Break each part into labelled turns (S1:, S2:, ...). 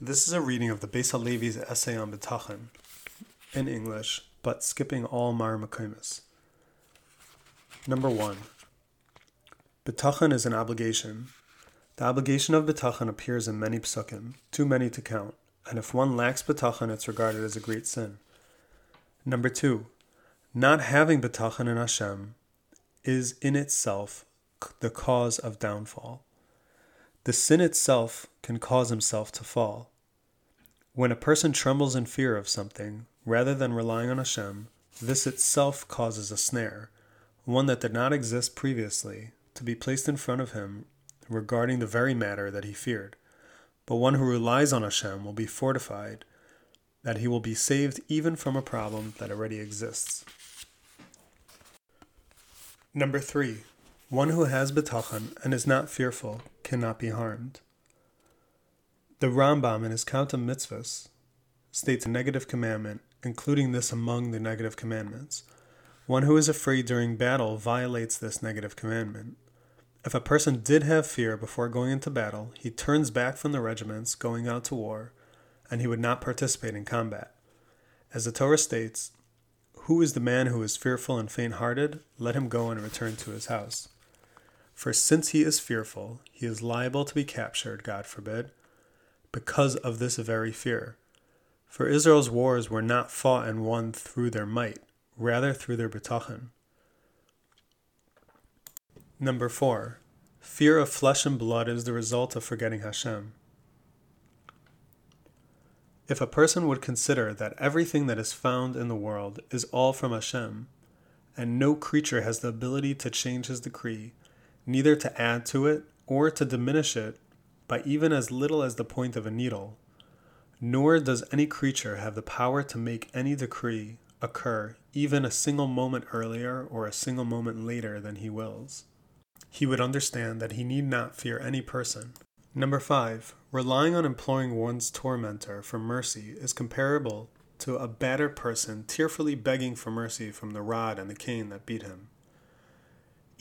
S1: This is a reading of the Beis Halevi's essay on Bitachon in English, but skipping all Mareh Mekomos. Number one. Bitachon is an obligation. The obligation of Bitachon appears in many psukim, too many to count, and if one lacks Bitachon, it's regarded as a great sin. Number two. Not having Bitachon in Hashem is in itself the cause of downfall. The sin itself can cause himself to fall. When a person trembles in fear of something, rather than relying on Hashem, this itself causes a snare, one that did not exist previously, to be placed in front of him regarding the very matter that he feared. But one who relies on Hashem will be fortified that he will be saved even from a problem that already exists. Number three, one who has bitachon and is not fearful cannot be harmed. The Rambam in his Count of Mitzvahs states a negative commandment, including this among the negative commandments. One who is afraid during battle violates this negative commandment. If a person did have fear before going into battle, he turns back from the regiments going out to war, and he would not participate in combat. As the Torah states, Who is the man who is fearful and faint hearted? Let him go and return to his house. For since he is fearful, he is liable to be captured, God forbid, because of this very fear. For Israel's wars were not fought and won through their might, rather through their bitachon. Number four, fear of flesh and blood is the result of forgetting Hashem. If a person would consider that everything that is found in the world is all from Hashem, and no creature has the ability to change his decree, neither to add to it or to diminish it by even as little as the point of a needle, nor does any creature have the power to make any decree occur even a single moment earlier or a single moment later than he wills. He would understand that he need not fear any person. Number five, relying on imploring one's tormentor for mercy is comparable to a battered person tearfully begging for mercy from the rod and the cane that beat him.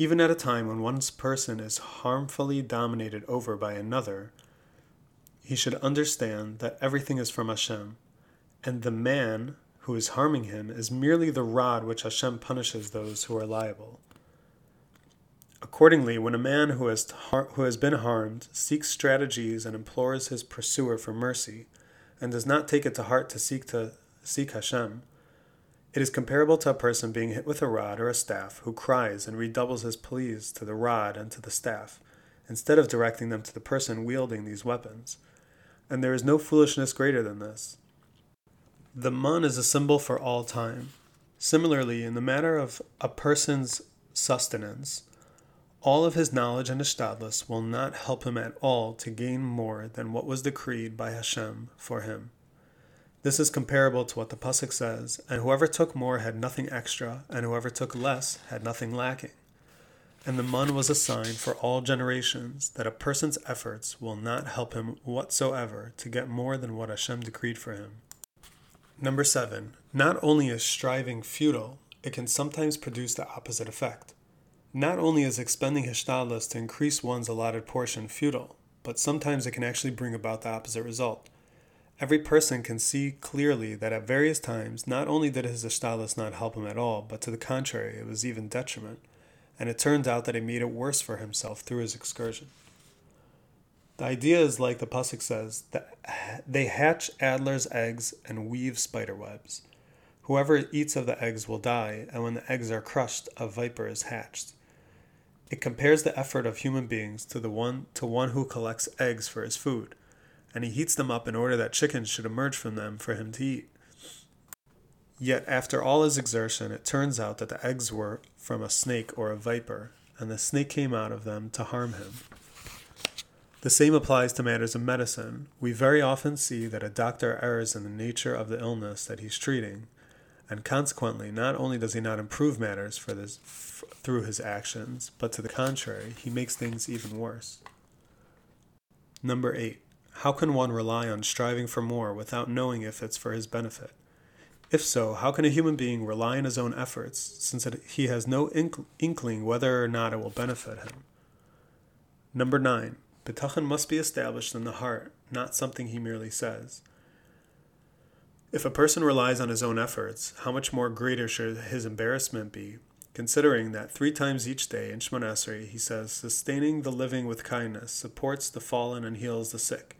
S1: Even at a time when one person is harmfully dominated over by another, he should understand that everything is from Hashem, and the man who is harming him is merely the rod which Hashem punishes those who are liable. Accordingly, when a man who has, har- who has been harmed seeks strategies and implores his pursuer for mercy, and does not take it to heart to seek to seek Hashem, it is comparable to a person being hit with a rod or a staff who cries and redoubles his pleas to the rod and to the staff, instead of directing them to the person wielding these weapons. And there is no foolishness greater than this. The mun is a symbol for all time. Similarly, in the matter of a person's sustenance, all of his knowledge and ishtadlus will not help him at all to gain more than what was decreed by Hashem for him. This is comparable to what the Pasuk says, and whoever took more had nothing extra, and whoever took less had nothing lacking. And the mun was a sign for all generations that a person's efforts will not help him whatsoever to get more than what Hashem decreed for him. Number seven, not only is striving futile, it can sometimes produce the opposite effect. Not only is expending hishtadlus to increase one's allotted portion futile, but sometimes it can actually bring about the opposite result. Every person can see clearly that at various times, not only did his hishtadlus not help him at all, but to the contrary, it was even detriment, and it turned out that he made it worse for himself through his excursion. The idea is like the pasuk says that they hatch adders' eggs and weave spider webs. Whoever eats of the eggs will die, and when the eggs are crushed, a viper is hatched. It compares the effort of human beings to the one to one who collects eggs for his food and he heats them up in order that chickens should emerge from them for him to eat. Yet, after all his exertion, it turns out that the eggs were from a snake or a viper, and the snake came out of them to harm him. The same applies to matters of medicine. We very often see that a doctor errs in the nature of the illness that he's treating, and consequently, not only does he not improve matters for this f- through his actions, but to the contrary, he makes things even worse. Number 8. How can one rely on striving for more without knowing if it's for his benefit? If so, how can a human being rely on his own efforts since it, he has no inkling whether or not it will benefit him? Number 9. Bitachon must be established in the heart, not something he merely says. If a person relies on his own efforts, how much more greater should his embarrassment be, considering that three times each day in Shemona Esrei he says, Sustaining the living with kindness, supports the fallen, and heals the sick.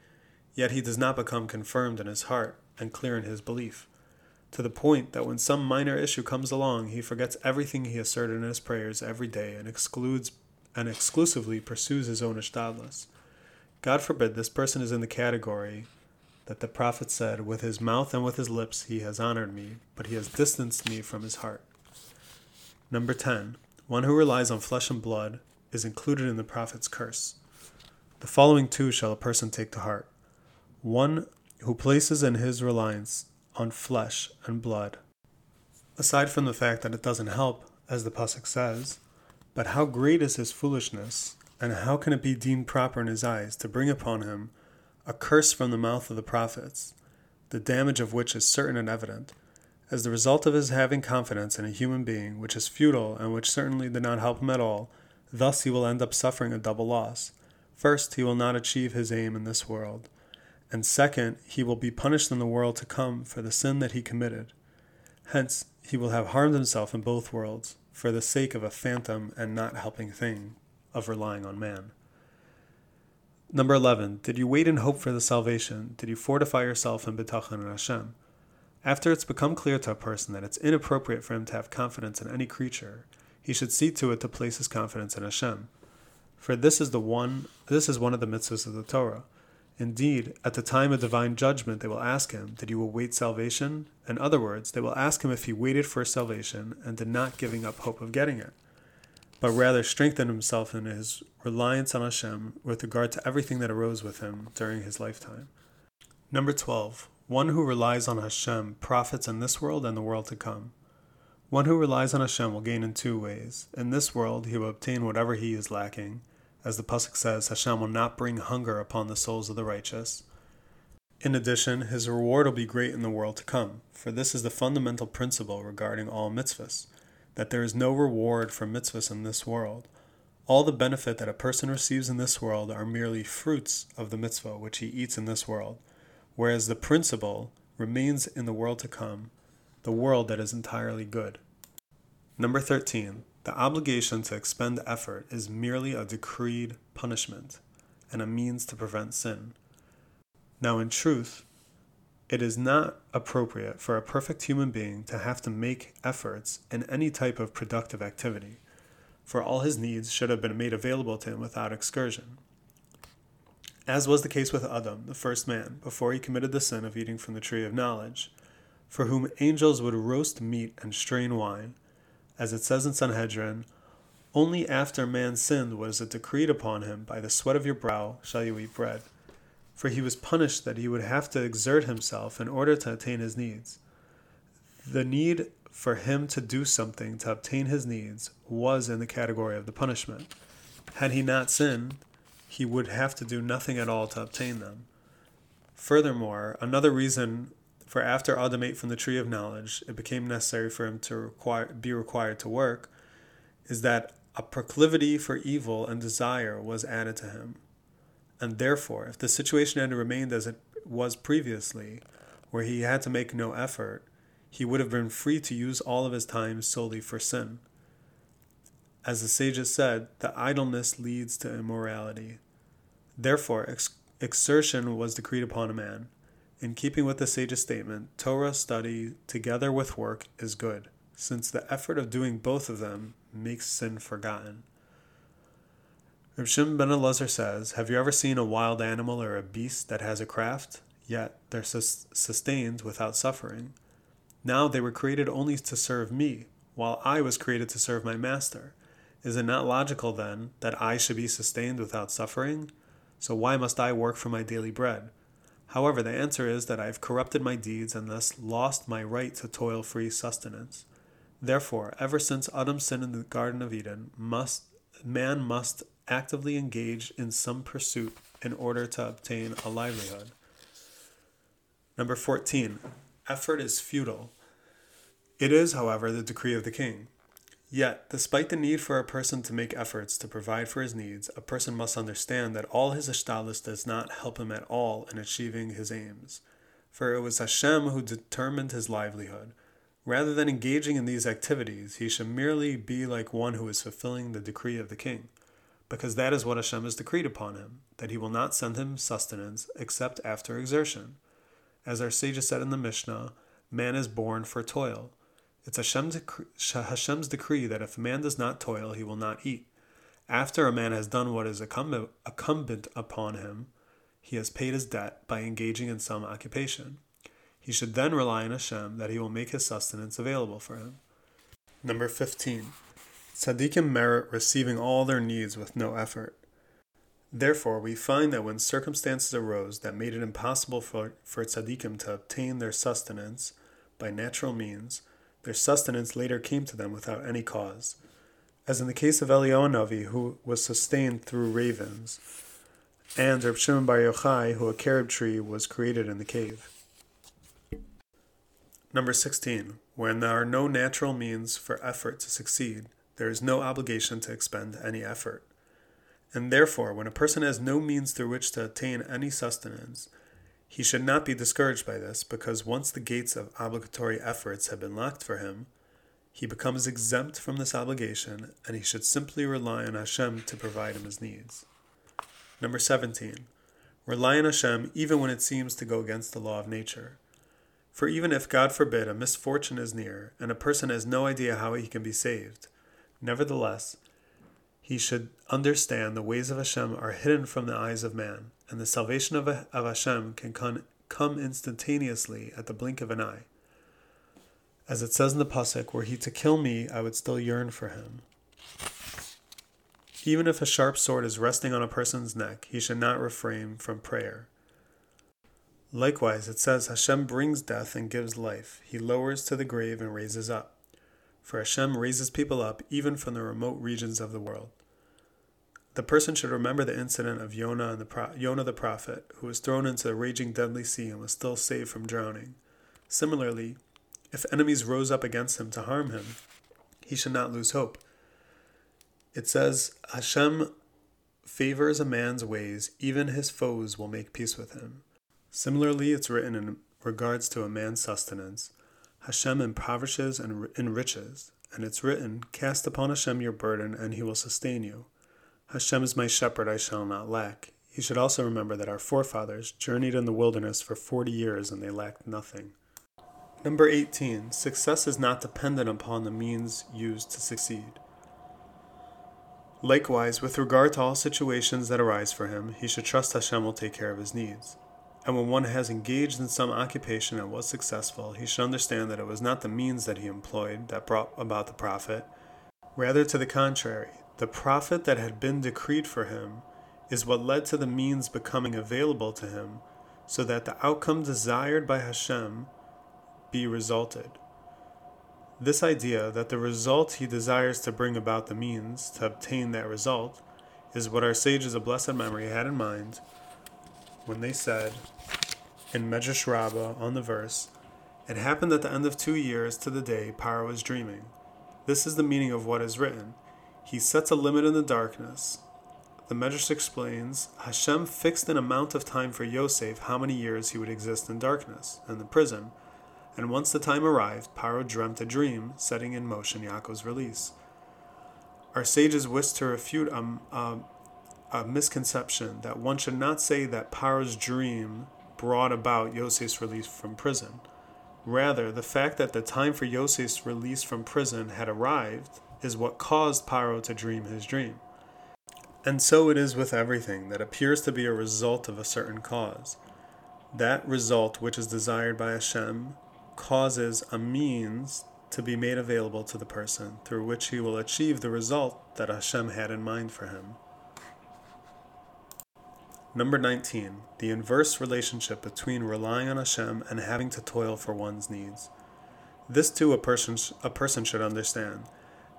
S1: Yet he does not become confirmed in his heart and clear in his belief, to the point that when some minor issue comes along, he forgets everything he asserted in his prayers every day and excludes and exclusively pursues his own ishtadlus. God forbid this person is in the category that the prophet said, With his mouth and with his lips he has honored me, but he has distanced me from his heart. Number 10. One who relies on flesh and blood is included in the prophet's curse. The following two shall a person take to heart one who places in his reliance on flesh and blood. Aside from the fact that it doesn't help, as the Pasuk says, but how great is his foolishness, and how can it be deemed proper in his eyes to bring upon him a curse from the mouth of the prophets, the damage of which is certain and evident, as the result of his having confidence in a human being which is futile and which certainly did not help him at all, thus he will end up suffering a double loss. First, he will not achieve his aim in this world, and second, he will be punished in the world to come for the sin that he committed. Hence, he will have harmed himself in both worlds, for the sake of a phantom and not helping thing of relying on man. Number 11. Did you wait and hope for the salvation? Did you fortify yourself in bitachon and Hashem? After it's become clear to a person that it's inappropriate for him to have confidence in any creature, he should see to it to place his confidence in Hashem. For this is the one this is one of the mitzvahs of the Torah. Indeed, at the time of divine judgment they will ask him, Did you await salvation? In other words, they will ask him if he waited for salvation and did not giving up hope of getting it but rather strengthened himself in his reliance on Hashem with regard to everything that arose with him during his lifetime. Number 12. One who relies on Hashem profits in this world and the world to come. One who relies on Hashem will gain in two ways. In this world, he will obtain whatever he is lacking. As the Pasuk says, Hashem will not bring hunger upon the souls of the righteous. In addition, his reward will be great in the world to come, for this is the fundamental principle regarding all mitzvahs that there is no reward for mitzvahs in this world. All the benefit that a person receives in this world are merely fruits of the mitzvah which he eats in this world, whereas the principle remains in the world to come, the world that is entirely good. Number 13. The obligation to expend effort is merely a decreed punishment and a means to prevent sin. Now, in truth, it is not appropriate for a perfect human being to have to make efforts in any type of productive activity, for all his needs should have been made available to him without excursion. As was the case with Adam, the first man, before he committed the sin of eating from the tree of knowledge, for whom angels would roast meat and strain wine. As it says in Sanhedrin, only after man sinned was it decreed upon him, By the sweat of your brow shall you eat bread for he was punished that he would have to exert himself in order to attain his needs. The need for him to do something to obtain his needs was in the category of the punishment. Had he not sinned, he would have to do nothing at all to obtain them. Furthermore, another reason for after Adam ate from the tree of knowledge, it became necessary for him to require, be required to work, is that a proclivity for evil and desire was added to him. And therefore, if the situation had remained as it was previously, where he had to make no effort, he would have been free to use all of his time solely for sin. As the sages said, the idleness leads to immorality. Therefore, ex- exertion was decreed upon a man. In keeping with the sage's statement, Torah study together with work is good, since the effort of doing both of them makes sin forgotten. Reb Shimon ben Elazar says, Have you ever seen a wild animal or a beast that has a craft, yet they're sus- sustained without suffering? Now they were created only to serve me, while I was created to serve my master. Is it not logical, then, that I should be sustained without suffering? So why must I work for my daily bread? However, the answer is that I have corrupted my deeds and thus lost my right to toil free sustenance. Therefore, ever since Adam sinned in the Garden of Eden, must man must actively engage in some pursuit in order to obtain a livelihood. Number 14. Effort is futile. It is, however, the decree of the king. Yet, despite the need for a person to make efforts to provide for his needs, a person must understand that all his ishtadlus does not help him at all in achieving his aims. For it was Hashem who determined his livelihood. Rather than engaging in these activities, he should merely be like one who is fulfilling the decree of the king, because that is what Hashem has decreed upon him, that he will not send him sustenance except after exertion. As our sages said in the Mishnah, man is born for toil. It's Hashem's Hashem's decree that if a man does not toil, he will not eat. After a man has done what is incumbent upon him, he has paid his debt by engaging in some occupation. He should then rely on Hashem that he will make his sustenance available for him. Number 15. Tzaddikim merit receiving all their needs with no effort. Therefore, we find that when circumstances arose that made it impossible for, for tzaddikim to obtain their sustenance by natural means, their sustenance later came to them without any cause, as in the case of Eliyahu Navi, who was sustained through ravens, and Reb Shimon Bar Yochai, who a carob tree was created in the cave. Number 16. When there are no natural means for effort to succeed, there is no obligation to expend any effort. And therefore, when a person has no means through which to attain any sustenance, he should not be discouraged by this, because once the gates of obligatory efforts have been locked for him, he becomes exempt from this obligation, and he should simply rely on Hashem to provide him his needs. Number 17. Rely on Hashem even when it seems to go against the law of nature. For even if, God forbid, a misfortune is near, and a person has no idea how he can be saved, nevertheless, he should understand the ways of Hashem are hidden from the eyes of man, and the salvation of, of Hashem can come, come instantaneously at the blink of an eye. As it says in the Pasuk, were he to kill me, I would still yearn for him. Even if a sharp sword is resting on a person's neck, he should not refrain from prayer. Likewise, it says, Hashem brings death and gives life. He lowers to the grave and raises up. For Hashem raises people up even from the remote regions of the world. The person should remember the incident of Yonah, and the pro- Yonah the prophet, who was thrown into the raging deadly sea and was still saved from drowning. Similarly, if enemies rose up against him to harm him, he should not lose hope. It says, Hashem favors a man's ways, even his foes will make peace with him. Similarly, it's written in regards to a man's sustenance Hashem impoverishes and enriches, and it's written, Cast upon Hashem your burden, and he will sustain you. Hashem is my shepherd, I shall not lack. You should also remember that our forefathers journeyed in the wilderness for 40 years and they lacked nothing. Number 18. Success is not dependent upon the means used to succeed. Likewise, with regard to all situations that arise for him, he should trust Hashem will take care of his needs. And when one has engaged in some occupation and was successful, he should understand that it was not the means that he employed that brought about the profit. Rather, to the contrary, the profit that had been decreed for him is what led to the means becoming available to him, so that the outcome desired by Hashem be resulted. This idea that the result he desires to bring about the means to obtain that result is what our sages of blessed memory had in mind when they said in Medrash Rabbah on the verse, It happened at the end of two years to the day Paro was dreaming. This is the meaning of what is written. He sets a limit in the darkness. The Medrash explains Hashem fixed an amount of time for Yosef how many years he would exist in darkness, in the prison, and once the time arrived, Paro dreamt a dream, setting in motion Yaakov's release. Our sages wish to refute a, a, a misconception that one should not say that Paro's dream brought about Yosef's release from prison. Rather, the fact that the time for Yosef's release from prison had arrived is what caused Paro to dream his dream. And so it is with everything that appears to be a result of a certain cause. That result which is desired by Hashem causes a means to be made available to the person through which he will achieve the result that Hashem had in mind for him. Number 19. The inverse relationship between relying on Hashem and having to toil for one's needs. This too a person, a person should understand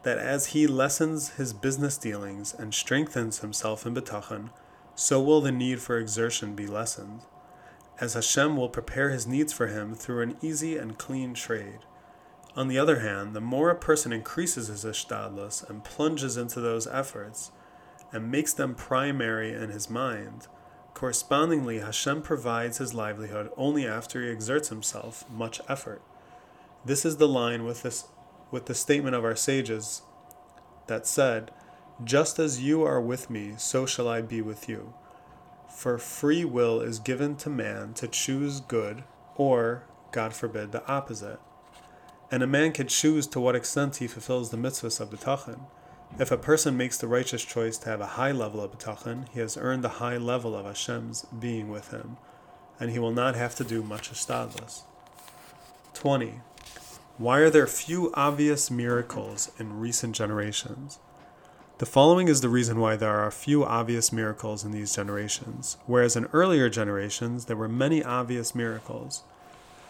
S1: that as he lessens his business dealings and strengthens himself in bitachon, so will the need for exertion be lessened, as Hashem will prepare his needs for him through an easy and clean trade. On the other hand, the more a person increases his ishtadlus and plunges into those efforts and makes them primary in his mind, correspondingly Hashem provides his livelihood only after he exerts himself much effort. This is the line with this with the statement of our sages that said, Just as you are with me, so shall I be with you. For free will is given to man to choose good or, God forbid, the opposite. And a man can choose to what extent he fulfills the mitzvahs of bitachon. If a person makes the righteous choice to have a high level of bitachon, he has earned the high level of Hashem's being with him, and he will not have to do much ishtadlus. 20. Why are there few obvious miracles in recent generations? The following is the reason why there are few obvious miracles in these generations, whereas in earlier generations there were many obvious miracles.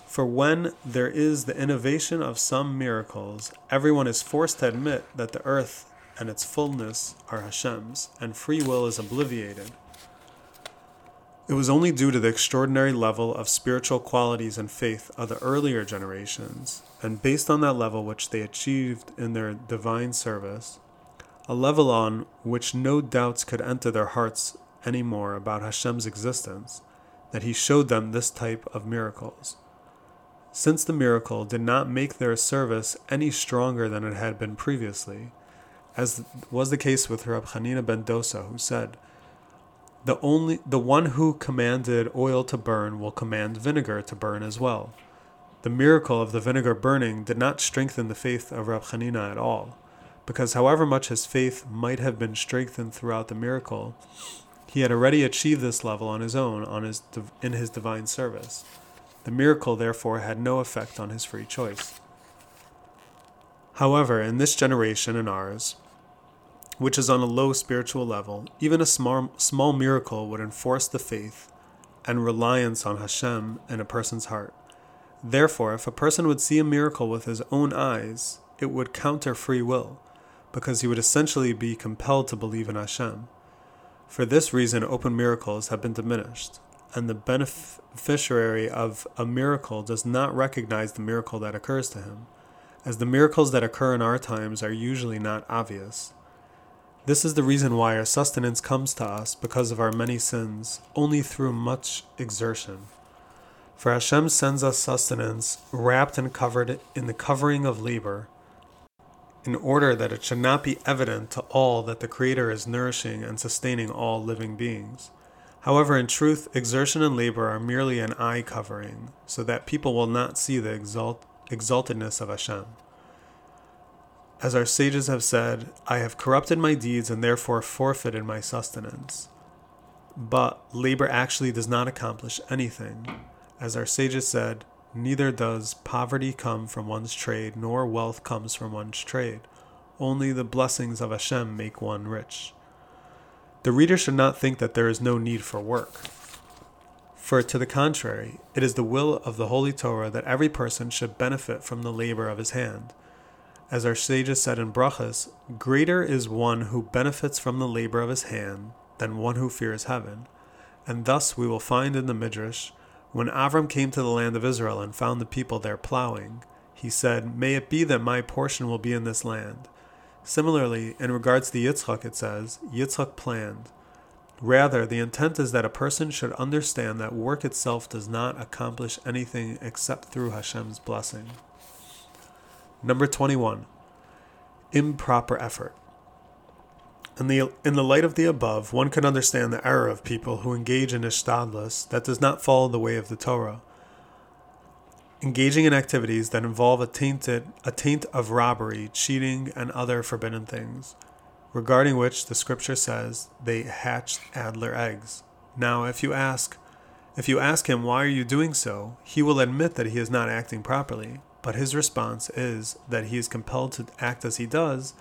S1: For when there is the innovation of some miracles, everyone is forced to admit that the earth and its fullness are Hashem's, and free will is obliviated. It was only due to the extraordinary level of spiritual qualities and faith of the earlier generations, and based on that level which they achieved in their divine service, a level on which no doubts could enter their hearts any more about Hashem's existence, that He showed them this type of miracles. Since the miracle did not make their service any stronger than it had been previously, as was the case with Rab Hanina ben Dosa, who said, the only the one who commanded oil to burn will command vinegar to burn as well. The miracle of the vinegar burning did not strengthen the faith of Rab Hanina at all, because however much his faith might have been strengthened throughout the miracle, he had already achieved this level on his own on his in his divine service. The miracle therefore had no effect on his free choice. However, in this generation and ours, which is on a low spiritual level, even a small, small miracle would enforce the faith and reliance on Hashem in a person's heart. Therefore, if a person would see a miracle with his own eyes, it would counter free will, because he would essentially be compelled to believe in Hashem. For this reason, open miracles have been diminished, and the beneficiary of a miracle does not recognize the miracle that occurs to him, as the miracles that occur in our times are usually not obvious. This is the reason why our sustenance comes to us because of our many sins, only through much exertion. For Hashem sends us sustenance wrapped and covered in the covering of labor, in order that it should not be evident to all that the Creator is nourishing and sustaining all living beings. However, in truth, exertion and labor are merely an eye covering, so that people will not see the exalt- exaltedness of Hashem. As our sages have said, I have corrupted my deeds and therefore forfeited my sustenance. But labor actually does not accomplish anything. As our sages said, neither does poverty come from one's trade, nor wealth comes from one's trade. Only the blessings of Hashem make one rich. The reader should not think that there is no need for work. For to the contrary, it is the will of the Holy Torah that every person should benefit from the labor of his hand. As our sages said in Brachas, greater is one who benefits from the labor of his hand than one who fears heaven. And thus we will find in the Midrash, when Avram came to the land of Israel and found the people there plowing, he said, May it be that my portion will be in this land. Similarly, in regards to Yitzchak, it says, Yitzchak planned. Rather, the intent is that a person should understand that work itself does not accomplish anything except through Hashem's blessing. Number 21. Improper effort. In the, in the light of the above, one can understand the error of people who engage in ishtadlus that does not follow the way of the Torah. Engaging in activities that involve a tainted a taint of robbery, cheating, and other forbidden things, regarding which the scripture says they hatched adder eggs. Now, if you ask, if you ask him why are you doing so, he will admit that he is not acting properly, but his response is that he is compelled to act as he does,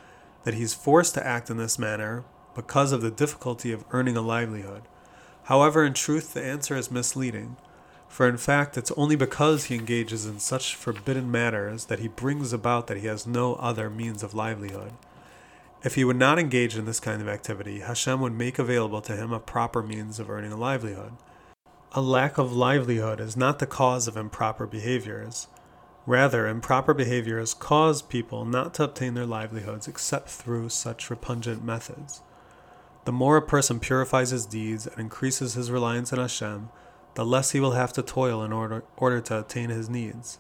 S1: that he is forced to act in this manner because of the difficulty of earning a livelihood. However, in truth, the answer is misleading, for in fact, it's only because he engages in such forbidden matters that he brings about that he has no other means of livelihood. If he would not engage in this kind of activity, Hashem would make available to him a proper means of earning a livelihood. A lack of livelihood is not the cause of improper behaviors Rather, improper behavior has caused people not to obtain their livelihoods except through such repugnant methods. The more a person purifies his deeds and increases his reliance on Hashem, the less he will have to toil in order, order to attain his needs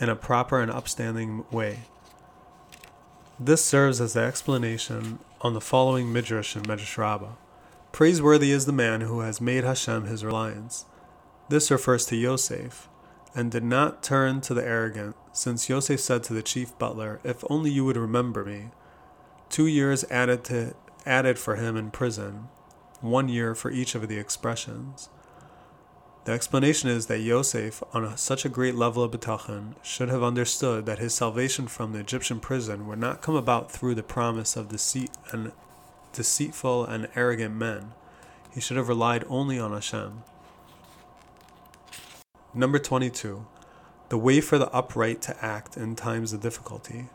S1: in a proper and upstanding way. This serves as the explanation on the following midrash in Medrash Rabbah. Praiseworthy is the man who has made Hashem his reliance. This refers to Yosef, and did not turn to the arrogant, since Yosef said to the chief butler, If only you would remember me. Two years added to added for him in prison, one year for each of the expressions. The explanation is that Yosef, on a, such a great level of bitachon, should have understood that his salvation from the Egyptian prison would not come about through the promise of deceit and deceitful and arrogant men. He should have relied only on Hashem. Number 22. The way for the upright to act in times of difficulty.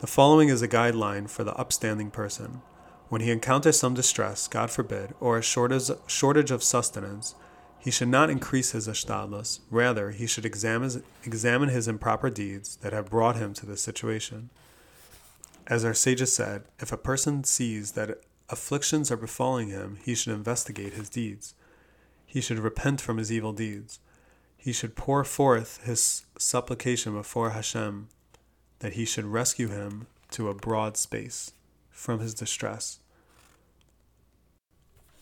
S1: The following is a guideline for the upstanding person. When he encounters some distress, God forbid, or a shortage of sustenance, he should not increase his ashtadlus. Rather, he should examine, examine his improper deeds that have brought him to this situation. As our sages said, if a person sees that afflictions are befalling him, he should investigate his deeds. He should repent from his evil deeds. He should pour forth his supplication before Hashem that he should rescue him to a broad space from his distress.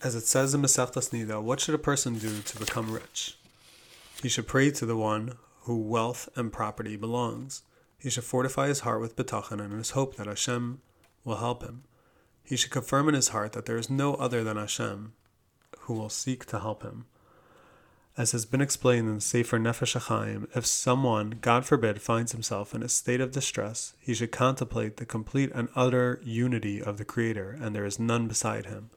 S1: As it says in Masechtas Nida, what should a person do to become rich? He should pray to the one who wealth and property belongs. He should fortify his heart with bitachon and his hope that Hashem will help him. He should confirm in his heart that there is no other than Hashem who will seek to help him. As has been explained in the Sefer Nefesh HaChaim, if someone, God forbid, finds himself in a state of distress, he should contemplate the complete and utter unity of the Creator, and there is none beside him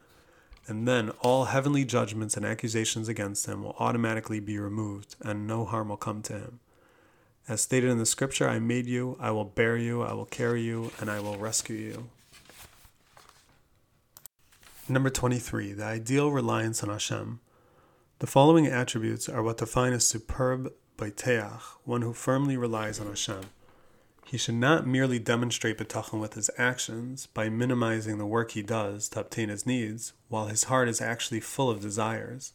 S1: and then all heavenly judgments and accusations against him will automatically be removed, and no harm will come to him. As stated in the scripture, I made you, I will bear you, I will carry you, and I will rescue you. Number 23, the ideal reliance on Hashem. The following attributes are what define a superb baiteach, one who firmly relies on Hashem. He should not merely demonstrate bitachon with his actions by minimizing the work he does to obtain his needs, while his heart is actually full of desires.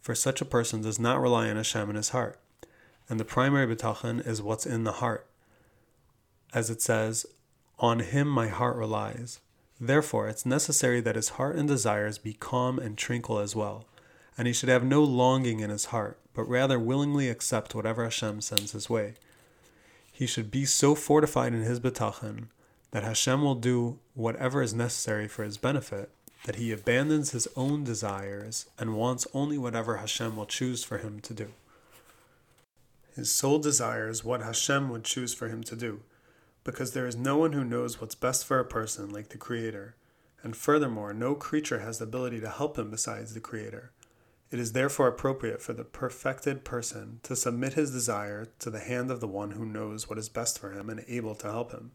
S1: For such a person does not rely on Hashem in his heart, and the primary bitachon is what's in the heart. As it says, On him my heart relies. Therefore, it's necessary that his heart and desires be calm and tranquil as well, and he should have no longing in his heart, but rather willingly accept whatever Hashem sends his way he should be so fortified in his bitachon that Hashem will do whatever is necessary for his benefit, that he abandons his own desires and wants only whatever Hashem will choose for him to do. His soul desires what Hashem would choose for him to do, because there is no one who knows what's best for a person like the Creator, and furthermore, no creature has the ability to help him besides the Creator. It is therefore appropriate for the perfected person to submit his desire to the hand of the one who knows what is best for him and able to help him.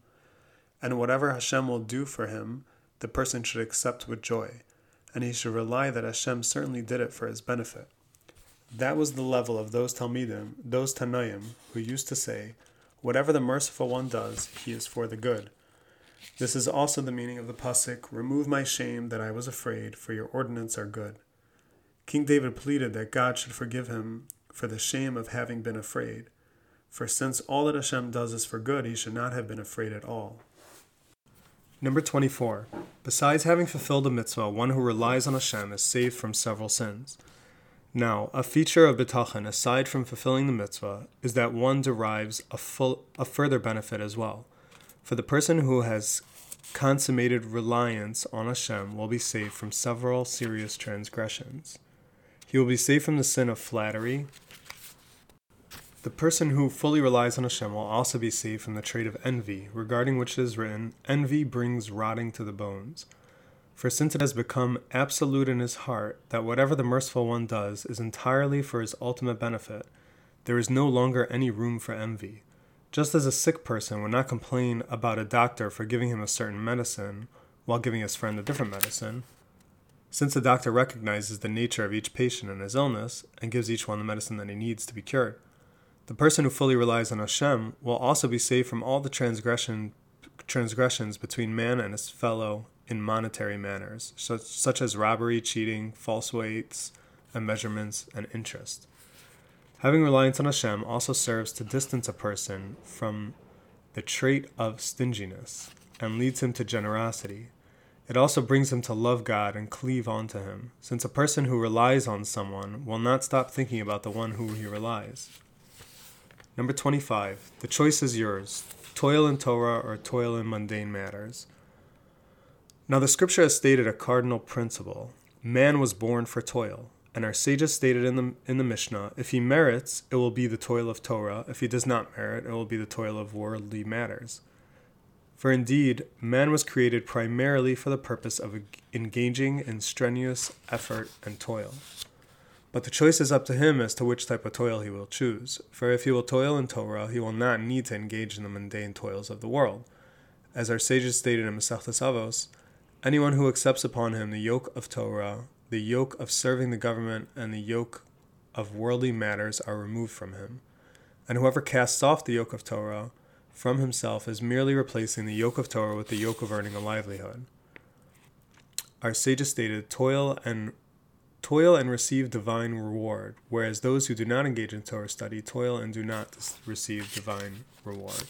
S1: And whatever Hashem will do for him, the person should accept with joy, and he should rely that Hashem certainly did it for his benefit. That was the level of those Talmidim, those Tanoim, who used to say, Whatever the merciful one does, he is for the good. This is also the meaning of the pasuk, Remove my shame that I was afraid, for your ordinance are good. King David pleaded that God should forgive him for the shame of having been afraid. For since all that Hashem does is for good, he should not have been afraid at all. Number 24. Besides having fulfilled a mitzvah, one who relies on Hashem is saved from several sins. Now, a feature of bitachon, aside from fulfilling the mitzvah, is that one derives a, full, a further benefit as well. For the person who has consummated reliance on Hashem will be saved from several serious transgressions. He will be saved from the sin of flattery. The person who fully relies on Hashem will also be saved from the trait of envy, regarding which it is written, Envy brings rotting to the bones. For since it has become absolute in his heart that whatever the merciful one does is entirely for his ultimate benefit, there is no longer any room for envy. Just as a sick person would not complain about a doctor for giving him a certain medicine while giving his friend a different medicine, since the doctor recognizes the nature of each patient and his illness and gives each one the medicine that he needs to be cured. The person who fully relies on Hashem will also be saved from all the transgression, transgressions between man and his fellow in monetary manners, such, such as robbery, cheating, false weights and measurements, and interest. Having reliance on Hashem also serves to distance a person from the trait of stinginess and leads him to generosity. It also brings him to love God and cleave onto Him, since a person who relies on someone will not stop thinking about the one who he relies. Number 25. The choice is yours toil in Torah or toil in mundane matters. Now, the scripture has stated a cardinal principle man was born for toil. And our sages stated in the, in the Mishnah if he merits, it will be the toil of Torah. If he does not merit, it will be the toil of worldly matters. For indeed, man was created primarily for the purpose of engaging in strenuous effort and toil. But the choice is up to him as to which type of toil he will choose. For if he will toil in Torah, he will not need to engage in the mundane toils of the world. As our sages stated in Masechtas Avos, anyone who accepts upon him the yoke of Torah the yoke of serving the government and the yoke of worldly matters are removed from him. And whoever casts off the yoke of Torah from himself is merely replacing the yoke of Torah with the yoke of earning a livelihood. Our sages stated, toil and toil and receive divine reward, whereas those who do not engage in Torah study toil and do not receive divine reward.